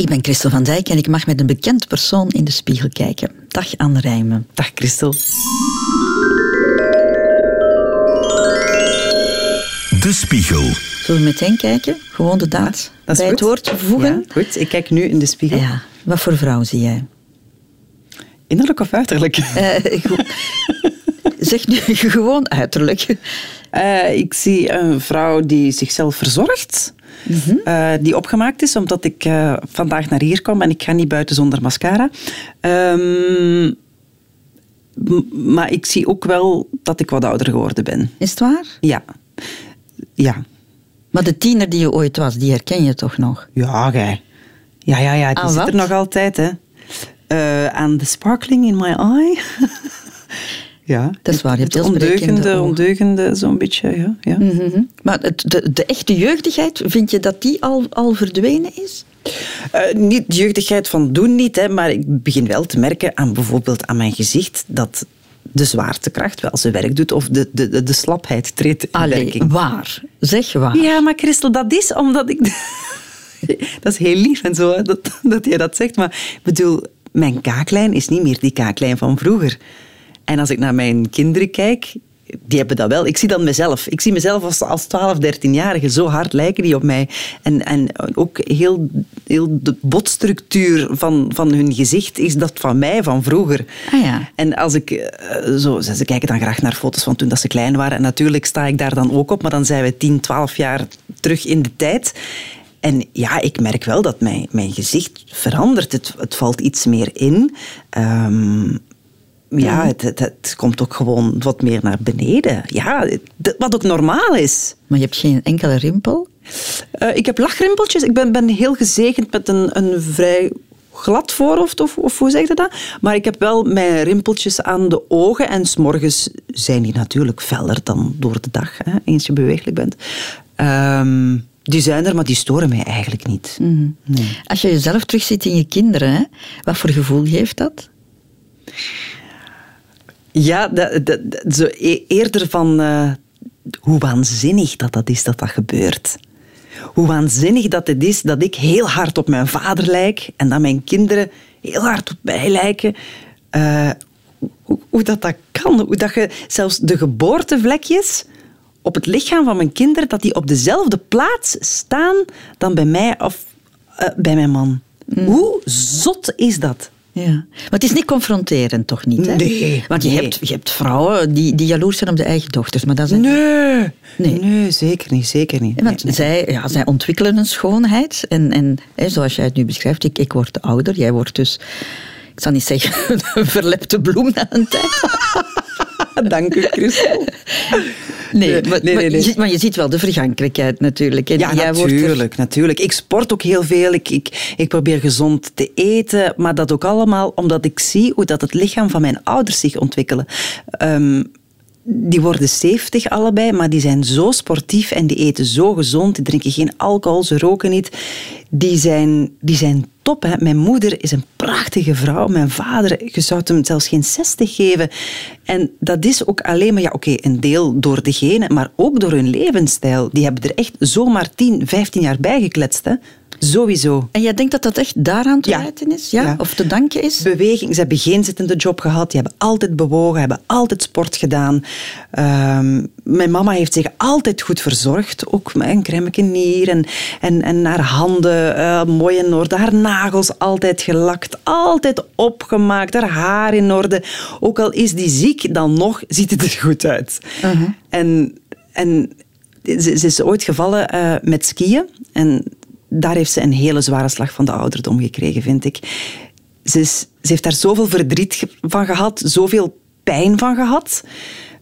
Ik ben Christel van Dijk en ik mag met een bekend persoon in de spiegel kijken. Dag Anne Rijmen. Dag Christel. De Spiegel. Zullen we meteen kijken? Gewoon de daad Dat is bij goed. het woord voegen? Ja, goed, ik kijk nu in de spiegel. Ja. Wat voor vrouw zie jij? Innerlijk of uiterlijk? Eh, zeg nu gewoon uiterlijk. Eh, ik zie een vrouw die zichzelf verzorgt. Eh, die opgemaakt is, omdat ik eh, vandaag naar hier kom en ik ga niet buiten zonder mascara. Ehm, maar ik zie ook wel dat ik wat ouder geworden ben. Is het waar? Ja. Ja. Maar de tiener die je ooit was, die herken je toch nog? Ja, gij. Ja, ja, ja. Die Aan zit wat? er nog altijd, hè. Eh, aan de sparkling in my eye. ja. Dat is waar, je hebt Het ondeugende, ondeugende, zo'n beetje, ja. ja. Mhm. Maar het, de, de echte jeugdigheid, vind je dat die al, al verdwenen is? Eh, niet de jeugdigheid van doen niet, hè, maar ik begin wel te merken aan bijvoorbeeld aan mijn gezicht dat de zwaartekracht wel zijn werk doet of de, de, de, de slapheid treedt in Allee, werking. waar. Zeg waar. Ja, maar Christel, dat is omdat ik... dat is heel lief en zo, hè, dat, dat jij dat zegt. Maar ik bedoel, mijn kaaklijn is niet meer die kaaklijn van vroeger. En als ik naar mijn kinderen kijk, die hebben dat wel. Ik zie dan mezelf. Ik zie mezelf als, als 12, 13-jarige. Zo hard lijken die op mij. En, en ook heel, heel de botstructuur van, van hun gezicht is dat van mij, van vroeger. Ah ja. En als ik eh, zo, ze kijken dan graag naar foto's van toen dat ze klein waren. En natuurlijk sta ik daar dan ook op, maar dan zijn we 10, 12 jaar terug in de tijd. En ja, ik merk wel dat mijn, mijn gezicht verandert. Het, het valt iets meer in. Ehm, ja, het, het, het komt ook gewoon wat meer naar beneden. Ja, het- wat ook normaal is. Maar je hebt geen enkele rimpel? Eh, ik heb lachrimpeltjes. Ik ben, ben heel gezegend met een, een vrij glad voorhoofd, of, of hoe zeg je dat? Maar ik heb wel mijn rimpeltjes aan de ogen. En s'morgens zijn die natuurlijk feller dan door de dag, hè, eens je bewegelijk bent. Ehm, die zijn er, maar die storen mij eigenlijk niet. Nee. Als je jezelf terugziet in je kinderen, hè, wat voor gevoel geeft dat? Ja, dat, dat, dat- zo e- eerder van eh, hoe waanzinnig dat dat is dat dat gebeurt. Hoe waanzinnig dat het is dat ik heel hard op mijn vader lijk en dat mijn kinderen heel hard op mij lijken. Eh, hoe, hoe dat, dat kan. Hoe dat je zelfs de geboortevlekjes op het lichaam van mijn kinderen, dat die op dezelfde plaats staan dan bij mij of eh, bij mijn man. Hoe zot is dat? Ja. Maar het is niet confronterend, toch niet? Hè? Nee, Want je, nee. hebt, je hebt vrouwen die, die jaloers zijn op de eigen dochters, maar dat is Nee. Nee. nee, zeker niet, zeker niet. Want nee. zij, ja, zij ontwikkelen een schoonheid. En, en hè, zoals jij het nu beschrijft, ik, ik word ouder. Jij wordt dus, ik zal niet zeggen, een verlepte bloem na een tijd. Dank u, Christel. Nee, Nee, maar, nee, nee, maar, nee. Je, ziet, maar je ziet wel de vergankelijkheid natuurlijk. Ja, jij er- natuurlijk, natuurlijk. Ik sport ook heel veel. Ik, ik, ik probeer gezond te eten. Maar dat ook allemaal omdat ik zie hoe dat het lichaam van mijn ouders zich ontwikkelen. Ehm, die worden 70 allebei, maar die zijn zo sportief en die eten zo gezond. Die drinken geen alcohol, ze roken niet. Die zijn, die zijn top. Hè. Mijn moeder is een prachtige vrouw. Mijn vader, je zou hem zelfs geen 60 geven. En dat is ook alleen maar, ja, oké, een deel door de genen, maar ook door hun levensstijl. Die hebben er echt zomaar 10, 15 jaar bij gekletst. Hè. Sowieso. En jij denkt dat dat echt daaraan te wijten is? Ja? Of te danken is? Beweging. Ze hebben geen zittende job gehad. Die hebben altijd bewogen, hebben altijd sport gedaan. Ehm, mijn mama heeft zich altijd goed verzorgd. Ook met een crème nier en, en, en haar handen eh, mooi in orde. Haar nagels altijd gelakt. Altijd opgemaakt. Haar haar in orde. Ook al is die ziek, dan nog ziet het er goed uit. En, en ze, ze is ooit gevallen eh, met skiën. En daar heeft ze een hele zware slag van de ouderdom gekregen, vind ik. Ze, is, ze heeft daar zoveel verdriet van gehad, zoveel pijn van gehad,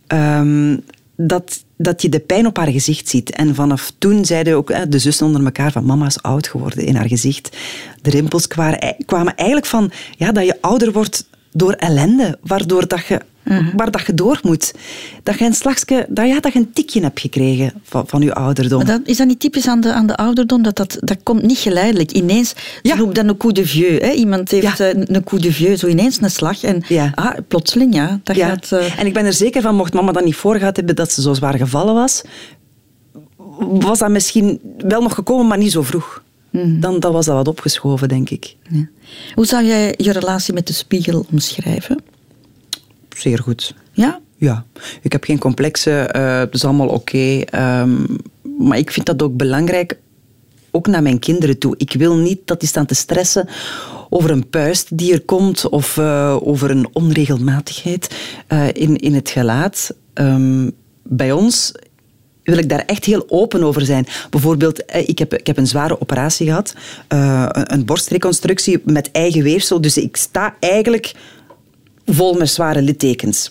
ehm, dat, dat je de pijn op haar gezicht ziet. En vanaf toen zeiden ook eh, de zussen onder elkaar van mama is oud geworden in haar gezicht. De rimpels kwamen, kwamen eigenlijk van ja, dat je ouder wordt door ellende, waardoor dat je, waar dat je door moet. Dat je een slagje, dat, ja, dat je een tikje hebt gekregen van, van je ouderdom. Maar dat, is dat niet typisch aan de, aan de ouderdom? Dat, dat, dat komt niet geleidelijk. Ineens, ze Ja. noemt dat een coup de vieux. Hè? Iemand heeft Ja. eh, een coup de vieux, zo ineens een slag. En Ja. ah, plotseling, ja, dat gaat... eh, En ik ben er zeker van, mocht mama dat niet voorgehad hebben dat ze zo zwaar gevallen was, was dat misschien wel nog gekomen, maar niet zo vroeg. dan, dan was dat wat opgeschoven, denk ik. Ja. Hoe zou jij je relatie met de spiegel omschrijven? Zeer goed. Ja? Ja, ik heb geen complexen, uh, het is allemaal oké. Ehm, maar ik vind dat ook belangrijk, ook naar mijn kinderen toe. Ik wil niet dat die staan te stressen over een puist die er komt of uh, over een onregelmatigheid uh, in, in het gelaat. Um, bij ons wil ik daar echt heel open over zijn. Bijvoorbeeld, ik heb, ik heb een zware operatie gehad, uh, een borstreconstructie met eigen weefsel. Dus ik sta eigenlijk vol met zware littekens.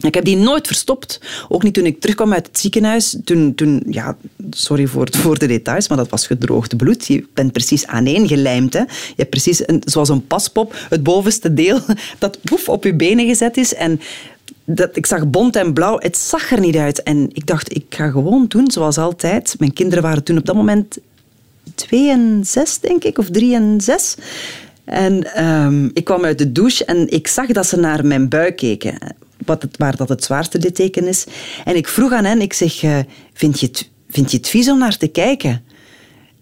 Ik heb die nooit verstopt. Ook niet toen ik terugkwam uit het ziekenhuis. Toen, toen ja, sorry voor, de details, maar dat was gedroogd bloed. Je bent precies aaneengelijmd. Hè. Je hebt precies, zoals een paspop, het bovenste deel dat poef, op je benen gezet is. En dat, ik zag bont en blauw. Het zag er niet uit. En ik dacht, ik ga gewoon doen zoals altijd. Mijn kinderen waren toen op dat moment twee en zes, denk ik, of drie en zes. En um, ik kwam uit de douche en ik zag dat ze naar mijn buik keken wat het, waar dat het zwaarste litteken is. En ik vroeg aan hen, ik zeg, uh, vind, je het, vind je het vies om naar te kijken?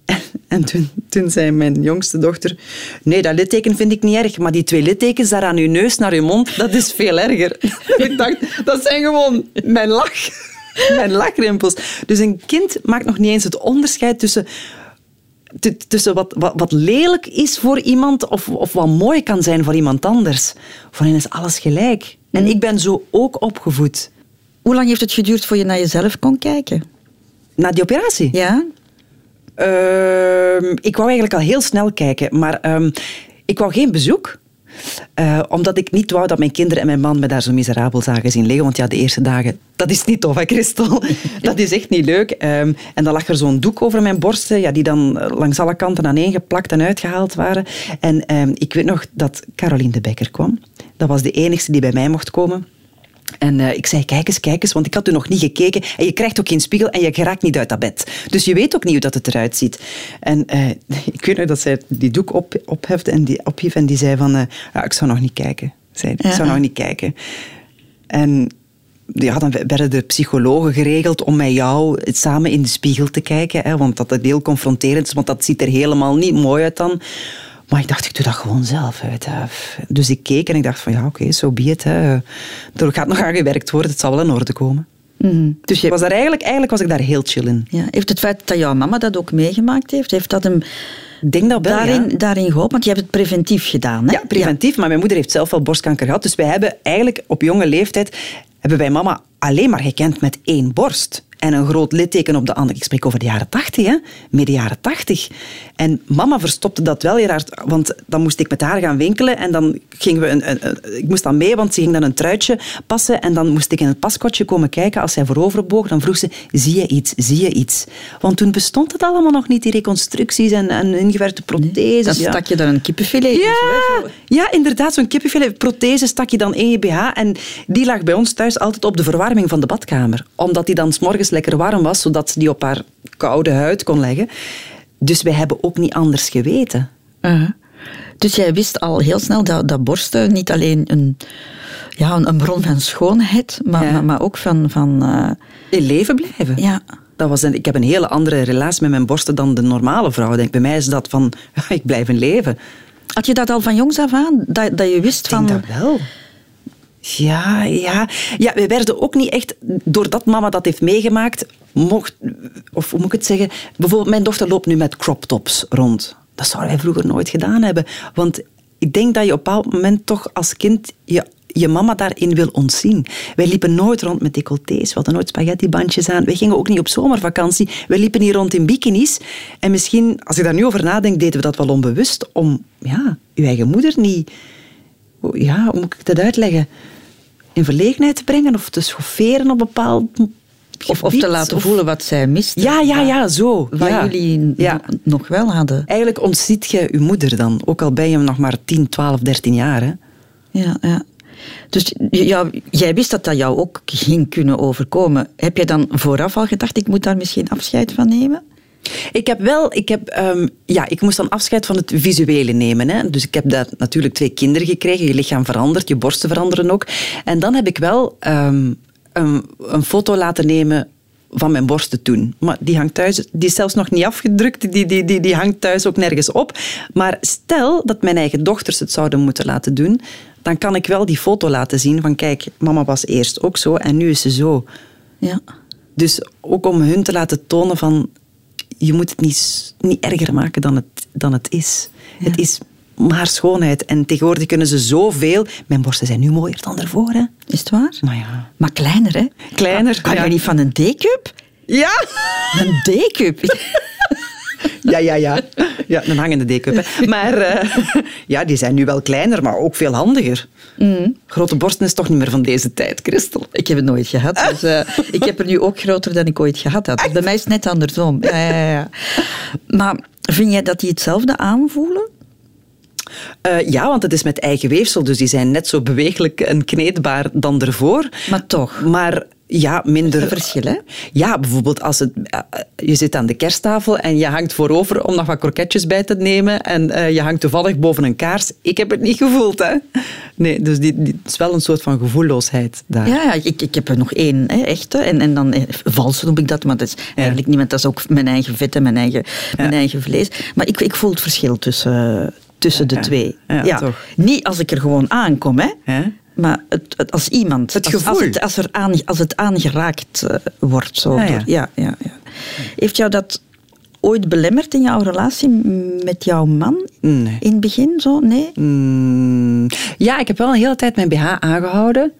En, en toen, toen zei mijn jongste dochter, nee, dat litteken vind ik niet erg, maar die twee littekens daar aan uw neus naar uw mond, dat is veel erger. ik dacht, dat zijn gewoon mijn lach. Mijn lachrimpels. Dus een kind maakt nog niet eens het onderscheid tussen tussen wat, wat, wat, lelijk is voor iemand of, of wat mooi kan zijn voor iemand anders. Voor hen is alles gelijk. En mm. ik ben zo ook opgevoed. Hoe lang heeft het geduurd voor je naar jezelf kon kijken? Na die operatie? Ja. Uh, ik wou eigenlijk al heel snel kijken, maar uh, ik wou geen bezoek. Uh, omdat ik niet wou dat mijn kinderen en mijn man me daar zo miserabel zagen zien liggen. Want ja, de eerste dagen, dat is niet tof, hè, Christel? dat is echt niet leuk. Um, en dan lag er zo'n doek over mijn borsten, ja, die dan langs alle kanten aaneengeplakt en uitgehaald waren. En um, ik weet nog dat Caroline de Becker kwam. Dat was de enigste die bij mij mocht komen. En uh, ik zei, kijk eens, kijk eens, want ik had u nog niet gekeken. En je krijgt ook geen spiegel en je geraakt niet uit dat bed. Dus je weet ook niet hoe dat het eruit ziet. En uh, ik weet nog dat zij die doek op, ophefde en die ophief en die zei van, uh, ja, ik zou nog niet kijken. Zei, ik zou nog niet kijken. En ja, dan werden de psychologen geregeld om met jou samen in de spiegel te kijken. Hè, want dat het heel confronterend is, want dat ziet er helemaal niet mooi uit dan. Maar ik dacht, ik doe dat gewoon zelf uit. Dus ik keek en ik dacht van ja, oké, zo so be it. Hè. Er gaat nog aan gewerkt worden, het zal wel in orde komen. Mm Dus je... was daar eigenlijk, eigenlijk was ik daar heel chill in. Ja. Heeft het feit dat jouw mama dat ook meegemaakt heeft, heeft dat hem denk dat wel, daarin, ja. daarin geholpen? Want je hebt het preventief gedaan. Hè? Ja, preventief. Ja. Maar mijn moeder heeft zelf wel borstkanker gehad. Dus wij hebben eigenlijk op jonge leeftijd hebben wij mama alleen maar gekend met één borst en een groot litteken op de andere. Ik spreek over de jaren tachtig, hè? midden jaren tachtig. En mama verstopte dat wel heel hard, want dan moest ik met haar gaan winkelen en dan gingen we een, een, een, ik moest dan mee, want ze ging dan een truitje passen en dan moest ik in het paskotje komen kijken. Als zij vooroverboog, dan vroeg ze, zie je iets, zie je iets? Want toen bestond het allemaal nog niet, die reconstructies en, en ingewerkte protheses. dan stak je dan een kippenfilet. Ja, ja inderdaad, zo'n kippenfilet. Prothese stak je dan in je BH en die lag bij ons thuis altijd op de verwarming van de badkamer. Omdat die dan s'morgens lekker warm was, zodat ze die op haar koude huid kon leggen. Dus wij hebben ook niet anders geweten. Uh -huh. Dus jij wist al heel snel dat, dat borsten niet alleen een, ja, een, bron van schoonheid, maar, ja. maar, maar, ook van... van uh... In leven blijven. Ja. Dat was een, ik heb een hele andere relatie met mijn borsten dan de normale vrouw. Denk, bij mij is dat van, ik blijf in leven. Had je dat al van jongs af aan? Dat, dat je wist ik van... denk dat wel. Ja, ja. ja, we werden ook niet echt, doordat mama dat heeft meegemaakt, mocht, of hoe moet ik het zeggen, bijvoorbeeld mijn dochter loopt nu met crop tops rond. Dat zouden wij vroeger nooit gedaan hebben. Want ik denk dat je op een bepaald moment toch als kind je, je mama daarin wil ontzien. Wij liepen nooit rond met decolletés, we hadden nooit spaghettibandjes aan. Wij gingen ook niet op zomervakantie. Wij liepen hier rond in bikinis. En misschien, als ik daar nu over nadenk, deden we dat wel onbewust om ja, uw eigen moeder niet... Ja, hoe moet ik dat uitleggen? In verlegenheid te brengen of te schofferen op bepaald of, of, te laten of... voelen wat zij mist. Ja, ja, ja, zo. Wat ja. jullie ja. nog wel hadden. Eigenlijk ontziet je je moeder dan, ook al ben je nog maar 10, 12, 13 jaar. Hè? Ja, ja. Dus ja, jij wist dat dat jou ook ging kunnen overkomen. Heb je dan vooraf al gedacht, ik moet daar misschien afscheid van nemen? Ik heb wel, ik heb, um, ja, ik moest dan afscheid van het visuele nemen. Hè. Dus ik heb dat, natuurlijk twee kinderen gekregen. Je lichaam verandert, je borsten veranderen ook. En dan heb ik wel um, een, een foto laten nemen van mijn borsten toen. Maar die hangt thuis, die is zelfs nog niet afgedrukt, die, die, die, die hangt thuis ook nergens op. Maar stel dat mijn eigen dochters het zouden moeten laten doen, dan kan ik wel die foto laten zien van kijk, mama was eerst ook zo en nu is ze zo. Ja. Dus ook om hun te laten tonen van je moet het niet, niet erger maken dan het, dan het is. Het is maar schoonheid. En tegenwoordig kunnen ze zoveel. Mijn borsten zijn nu mooier dan ervoor. Hè? Is het waar? Maar ja. Maar kleiner, hè? Kleiner, Kan, kan ja. je niet van een D-cup? Ja! Een D-cup? Ja, ja, ja. Ja, een hangende dekup. Maar eh, ja, die zijn nu wel kleiner, maar ook veel handiger. Grote borsten is toch niet meer van deze tijd, Christel. Ik heb het nooit gehad. Dus, eh, ik heb er nu ook groter dan ik ooit gehad had. Bij mij is het net andersom. Ja, ja, ja. Maar vind jij dat die hetzelfde aanvoelen? Eh, ja, want het is met eigen weefsel, dus die zijn net zo bewegelijk en kneedbaar dan ervoor. Maar toch. Maar ja, minder... Een verschil, hè? Ja, bijvoorbeeld als het, eh, je zit aan de kersttafel en je hangt voorover om nog wat kroketjes bij te nemen en eh, je hangt toevallig boven een kaars. Ik heb het niet gevoeld, hè. Nee, dus die, die, het is wel een soort van gevoelloosheid daar. Ja, ja ik, ik heb er nog één, hè, echte. En, en dan eh, valse noem ik dat, maar dat is eigenlijk niet, want dat is ook mijn eigen vet en mijn eigen, mijn eigen vlees. Maar ik, ik voel het verschil tussen, tussen de Ja, twee. ja, toch. Niet als ik er gewoon aankom, hè. Maar het, het- als iemand, Het als, als het, als, er aan, als het aangeraakt eh, wordt. Zo, Ah, door- ja, ja, ja. Heeft jou dat ooit belemmerd in jouw relatie met jouw man? Nee. In het begin zo? Nee? Mm, ja, ik heb wel een hele tijd mijn BH aangehouden.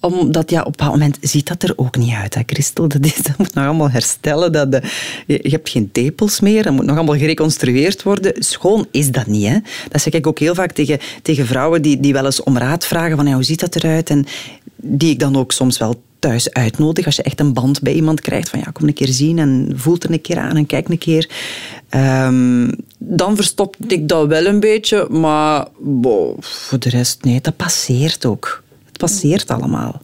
Omdat ja, op een moment ziet dat er ook niet uit, hè, Christel. Dat, dat moet nog allemaal herstellen. Dat de, je, je hebt geen tepels meer. Dat moet nog allemaal gereconstrueerd worden. Schoon is dat niet. Hè. Dat zeg ik ook heel vaak tegen, tegen vrouwen die, die wel eens om raad vragen. Van, ja, hoe ziet dat eruit? En die ik dan ook soms wel thuis uitnodig. Als je echt een band bij iemand krijgt. Van ja, kom een keer zien en voel het er een keer aan en kijk een keer. Ehm, dan verstopte ik dat wel een beetje. Maar voor de rest, nee, dat passeert ook. Het passeert allemaal.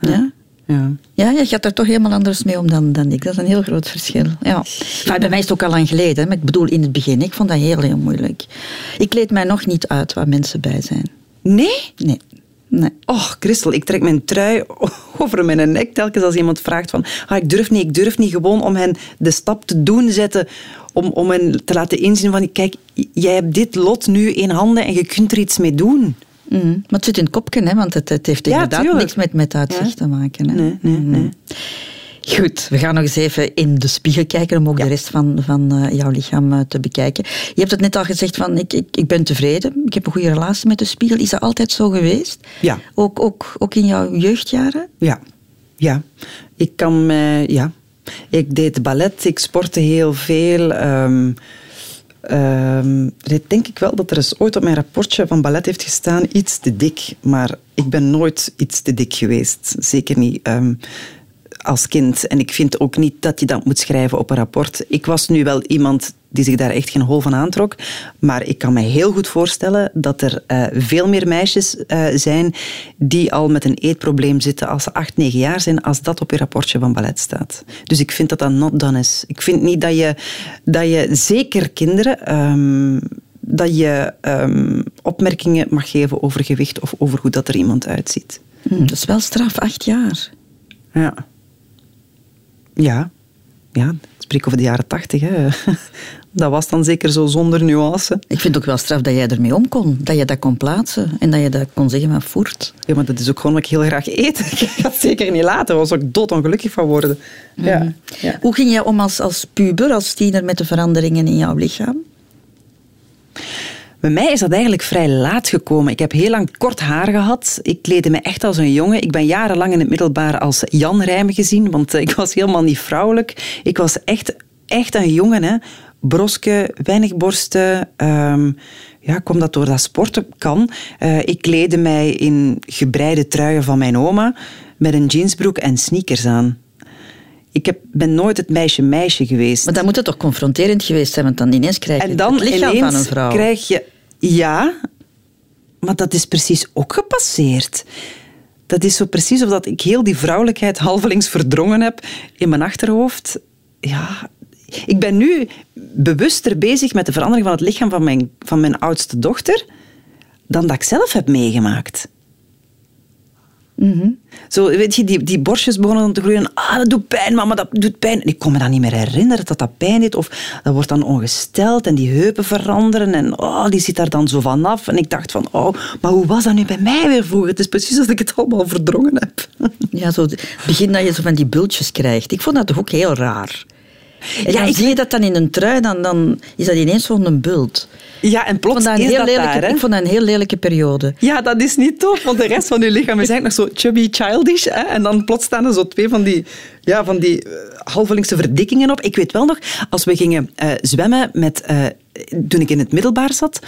Ja? Ja. Ja, je gaat er toch helemaal anders mee om dan, dan ik. Dat is een heel groot verschil. Ja. Enfin, bij mij is het ook al lang geleden. Hè. Maar ik bedoel, in het begin, ik vond dat heel, heel moeilijk. Ik kleed mij nog niet uit waar mensen bij zijn. Nee? Nee. nee. Och, Christel, ik trek mijn trui over mijn nek telkens als iemand vraagt van ah, ik durf niet, ik durf niet. Gewoon om hen de stap te doen zetten. Om, om hen te laten inzien van kijk, jij hebt dit lot nu in handen en je kunt er iets mee doen. Mhm. Maar het zit in het kopje, hè, want het, het heeft Ja, inderdaad tuurlijk. niks met, met uitzicht Ja. te maken. Hè. Nee, nee, Mhm. nee. Goed, we gaan nog eens even in de spiegel kijken om ook de rest van, van eh, jouw lichaam eh, te bekijken. Je hebt het net al gezegd van ik, ik, ik ben tevreden, ik heb een goede relatie met de spiegel. Is dat altijd zo geweest? Ja. Ook, ook, ook in jouw jeugdjaren? Ja, ja. Ik kan ja. Ik deed ballet, ik sportte heel veel. ehm ehm, ik denk ik wel dat er eens ooit op mijn rapportje van ballet heeft gestaan iets te dik. Maar ik ben nooit iets te dik geweest. Zeker niet ehm, als kind. En ik vind ook niet dat je dat moet schrijven op een rapport. Ik was nu wel iemand die zich daar echt geen hol van aantrok. Maar ik kan me heel goed voorstellen dat er eh, veel meer meisjes eh, zijn die al met een eetprobleem zitten als ze acht, negen jaar zijn, als dat op je rapportje van ballet staat. Dus ik vind dat dat not done is. Ik vind niet dat je, dat je zeker kinderen, ehm, dat je ehm, opmerkingen mag geven over gewicht of over hoe dat er iemand uitziet. Hm, dat is wel straf, acht jaar. Ja. Ja. Ja, spreek over de jaren tachtig. hè. Dat was dan zeker zo zonder nuance. Ik vind het ook wel straf dat jij ermee om kon. Dat je dat kon plaatsen en dat je dat kon zeggen met voert. Ja, maar dat is ook gewoon wat ik heel graag eet. Ik ga het zeker niet laten. Daar was ik doodongelukkig van worden. Ja. ja. Hoe ging jij om als, als puber, als tiener met de veranderingen in jouw lichaam? Bij mij is dat eigenlijk vrij laat gekomen. Ik heb heel lang kort haar gehad. Ik kleedde me echt als een jongen. Ik ben jarenlang in het middelbaar als Jan Rijmen gezien, want eh, ik was helemaal niet vrouwelijk. Ik was echt, echt een jongen. Hè. Broske, weinig borsten. ehm, ja, kom dat door dat sporten kan. Eh, ik kleedde mij in gebreide truien van mijn oma met een jeansbroek en sneakers aan. Ik heb, ben nooit het meisje-meisje geweest. Maar dan moet het toch confronterend geweest zijn, want dan ineens krijg je En dan het lichaam van een vrouw. krijg je... Ja, maar dat is precies ook gepasseerd. Dat is zo precies of dat ik heel die vrouwelijkheid halvelings verdrongen heb in mijn achterhoofd. Ja, ik ben nu bewuster bezig met de verandering van het lichaam van mijn, van mijn oudste dochter dan dat ik zelf heb meegemaakt. Zo, weet je, die, die borstjes begonnen te groeien. Ah, dat doet pijn, mama, dat doet pijn. Ik kon me dan niet meer herinneren dat dat pijn deed. Of dat wordt dan ongesteld en die heupen veranderen. En oh, die zit daar dan zo vanaf. En ik dacht van, oh, maar hoe was dat nu bij mij weer vroeger? Het is precies alsof ik het allemaal verdrongen heb. Ja, zo het begin dat je zo van die bultjes krijgt. Ik vond dat toch ook heel raar. Ja, ik- zie je dat dan in een trui, dan, dan is dat ineens zo'n bult. Ja, en plots dat is heel dat lelijke, daar, ik vond dat een heel lelijke periode. Ja, dat is niet tof, want de rest van je lichaam is eigenlijk nog zo chubby childish. Hè? En dan plots staan er zo twee van die, ja, van die eh, halvelingse verdikkingen op. Ik weet wel nog, als we gingen eh, zwemmen met... eh, toen ik in het middelbaar zat,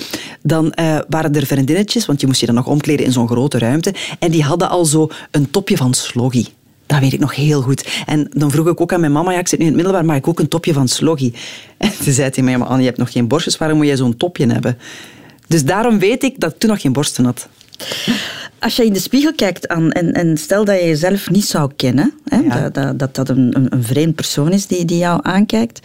dan waren er vriendinnetjes, want je moest je dan nog omkleden in zo'n grote ruimte, en die hadden al zo een topje van sloggy. Dat weet ik nog heel goed. En dan vroeg ik ook aan mijn mama, ja, ik zit nu in het middelbaar, mag ik ook een topje van sloggy? En toen zei hij mij, maar Anne, je hebt nog geen borstjes, waarom moet jij zo'n topje hebben? Dus daarom weet ik dat ik toen nog geen borsten had. Als je in de spiegel kijkt aan, en, en stel dat je jezelf niet zou kennen, hè, Ja. dat, dat, dat dat een, een, een vreemd persoon is die, die jou aankijkt,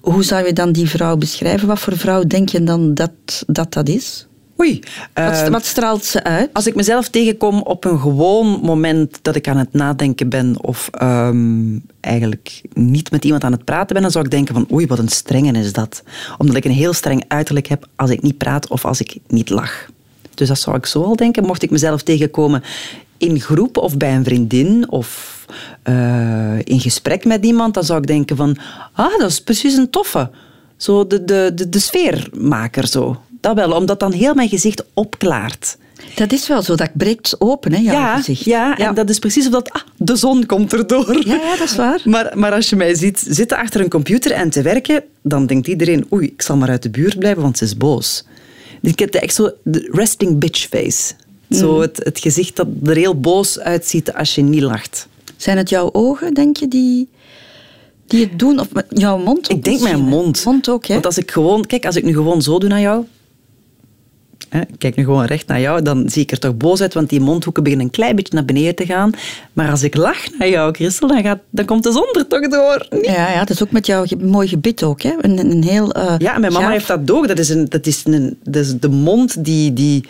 hoe zou je dan die vrouw beschrijven? Wat voor vrouw denk je dan dat dat, dat is? Oei. Wat, eh, wat straalt ze uit? als ik mezelf tegenkom op een gewoon moment dat ik aan het nadenken ben of ehm, eigenlijk niet met iemand aan het praten ben, dan zou ik denken van oei, wat een strenge is dat. Omdat ik een heel streng uiterlijk heb als ik niet praat of als ik niet lach. Dus dat zou ik zo al denken. Mocht ik mezelf tegenkomen in groep of bij een vriendin of eh, in gesprek met iemand, dan zou ik denken van ah, dat is precies een toffe. Zo de, de, de, de sfeermaker zo. Dat wel, omdat dan heel mijn gezicht opklaart. Dat is wel zo, dat breekt open, hè, jouw Ja, gezicht. ja, en dat is precies of dat... Ah, de zon komt erdoor. Ja, ja, dat is waar. Maar, maar als je mij ziet zitten achter een computer en te werken, dan denkt iedereen, oei, ik zal maar uit de buurt blijven, want ze is boos. Ik heb echt zo de resting bitch face. Zo Mhm. het, het gezicht dat er heel boos uitziet als je niet lacht. Zijn het jouw ogen, denk je, die, die het doen? Of jouw mond ook Ik denk mijn misschien, mond. Mond ook, hè? Want als ik gewoon... Kijk, als ik nu gewoon zo doe naar jou... Hè, ik kijk nu gewoon recht naar jou, dan zie ik er toch boos uit, want die mondhoeken beginnen een klein beetje naar beneden te gaan. Maar als ik lach naar jou, Christel, dan, gaat, dan komt de zon er toch door. Niet? Ja, ja, dat is ook met jouw mooi gebit ook, hè? Een, een heel... eh, Ja, mijn mama gaaf- heeft dat ook. Dat is, een, dat is, een, dat is de mond die, die,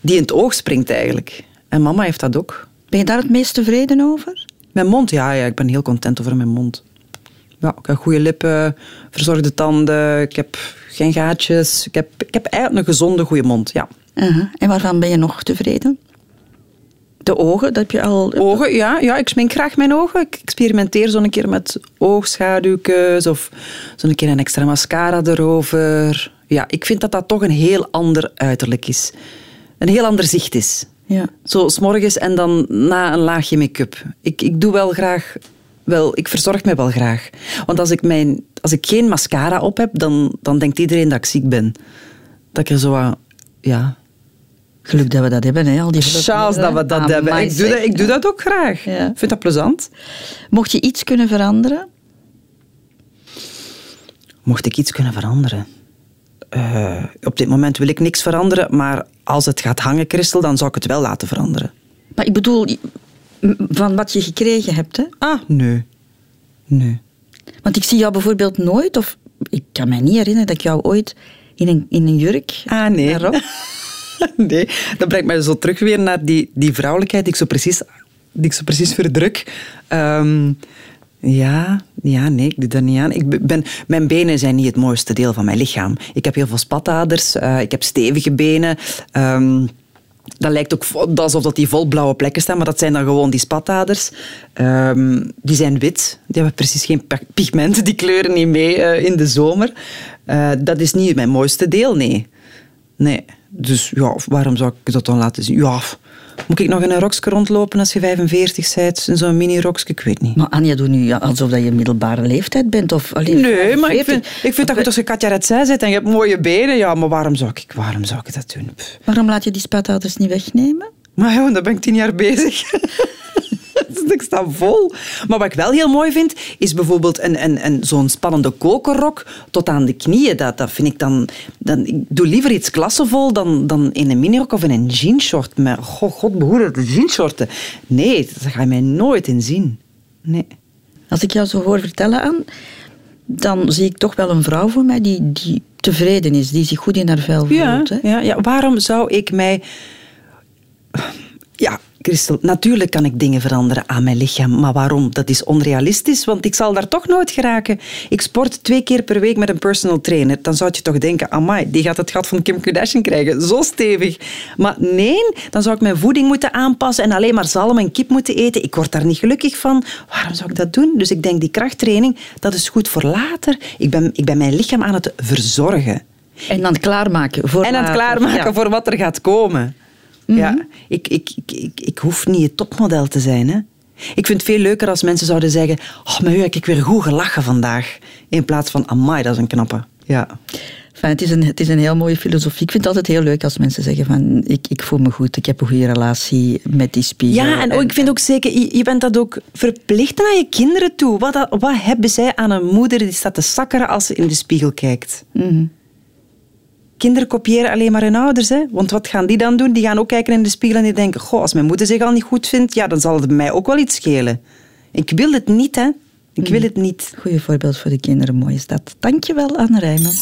die in het oog springt eigenlijk. En mama heeft dat ook. Ben je daar het meest tevreden over? Mijn mond, ja, ja, ik ben heel content over mijn mond. Ja, ik heb goede lippen, verzorgde tanden, ik heb geen gaatjes. Ik heb, ik heb eigenlijk een gezonde, goede mond, ja. Uh-huh. En waarvan ben je nog tevreden? De ogen, dat heb je al... Ogen, ja, ja, ik smink graag mijn ogen. Ik experimenteer zo'n keer met oogschaduwtjes of zo'n keer een extra mascara erover. Ja, ik vind dat dat toch een heel ander uiterlijk is. Een heel ander zicht is. Ja. Zo, s'morgens en dan na een laagje make-up. Ik, ik doe wel graag... Wel, ik verzorg mij wel graag. Want als ik, mijn, als ik geen mascara op heb, dan, dan denkt iedereen dat ik ziek ben. Dat ik er zo aan... Ja, Geluk dat we dat hebben, hè? Al die Chance dat we dat Amai, hebben. Ik doe dat, ik doe dat ook graag. Ja. Ik vind dat plezant. Mocht je iets kunnen veranderen? Mocht ik iets kunnen veranderen? Eh, op dit moment wil ik niks veranderen, maar als het gaat hangen, Christel, dan zou ik het wel laten veranderen. Maar ik bedoel, van wat je gekregen hebt, hè? Ah, nee. Nee. Want ik zie jou bijvoorbeeld nooit, of ik kan mij niet herinneren dat ik jou ooit in een, in een jurk... Ah, nee. nee, dat brengt mij zo terug weer naar die, die vrouwelijkheid die ik zo precies, die ik zo precies verdruk. Ehm, ja, ja, nee, ik doe dat niet aan. Ik ben, mijn benen zijn niet het mooiste deel van mijn lichaam. Ik heb heel veel spataders, eh, ik heb stevige benen. Ehm, dat lijkt ook alsof dat die vol blauwe plekken staan, maar dat zijn dan gewoon die spataders. Ehm, die zijn wit, die hebben precies geen pigmenten, die kleuren niet mee eh, in de zomer. Eh, dat is niet mijn mooiste deel, nee. Nee, dus ja, waarom zou ik dat dan laten zien? Ja, moet ik nog in een rokje rondlopen als je 45 bent, in zo'n mini-rokje? Ik weet niet. Maar Anja, doe nu ja, alsof dat je middelbare leeftijd bent. Of alleen Nee, maar ik 45. vind, ik vind dat goed als je Katja Retzij zit en je hebt mooie benen. Ja, maar waarom zou ik, waarom zou ik dat doen? Pff. Waarom laat je die spataders niet wegnemen? Maar joh, daar ben ik tien jaar bezig. Ik sta vol. Maar wat ik wel heel mooi vind, is bijvoorbeeld een, een, een, zo'n spannende kokerrok tot aan de knieën. Dat, dat vind ik dan, dan... Ik doe liever iets klassevol dan, dan in een minirok of in een jeanshort. Maar god, god behoede, de jeanshorten. Nee, daar ga je mij nooit in zien. Nee. Als ik jou zo hoor vertellen aan, dan zie ik toch wel een vrouw voor mij die, die tevreden is, die zich goed in haar vel Ja, voelt. Hè? ja, ja, waarom zou ik mij... Ja, Christel, natuurlijk kan ik dingen veranderen aan mijn lichaam. Maar waarom? Dat is onrealistisch, want ik zal daar toch nooit geraken. Ik sport twee keer per week met een personal trainer. Dan zou je toch denken, amai, die gaat het gat van Kim Kardashian krijgen. Zo stevig. Maar nee, dan zou ik mijn voeding moeten aanpassen en alleen maar zalm en kip moeten eten. Ik word daar niet gelukkig van. Waarom zou ik dat doen? Dus ik denk, die krachttraining, dat is goed voor later. Ik ben, ik ben mijn lichaam aan het verzorgen. En dan klaarmaken voor En aan het later. klaarmaken Ja. voor wat er gaat komen. Ja, ik, ik, ik, ik, ik hoef niet het topmodel te zijn. Hè. Ik vind het veel leuker als mensen zouden zeggen... Oh, maar u heb ik weer goed gelachen vandaag. In plaats van, amai, dat is een knappe. Ja. Enfin, het, is een, het is een heel mooie filosofie. Ik vind het altijd heel leuk als mensen zeggen van ik, ik voel me goed, ik heb een goede relatie met die spiegel. Ja, en ook, ik vind ook zeker, je, je bent dat ook verplicht naar je kinderen toe. Wat, wat hebben zij aan een moeder die staat te sakkeren als ze in de spiegel kijkt? Kinderen kopiëren alleen maar hun ouders. Hè? Want wat gaan die dan doen? Die gaan ook kijken in de spiegel en die denken... Goh, als mijn moeder zich al niet goed vindt, ja, dan zal het bij mij ook wel iets schelen. Ik wil het niet, hè. Ik wil het niet. Goeie voorbeeld voor de kinderen, mooi is dat. Dankjewel, Anne Rijmen.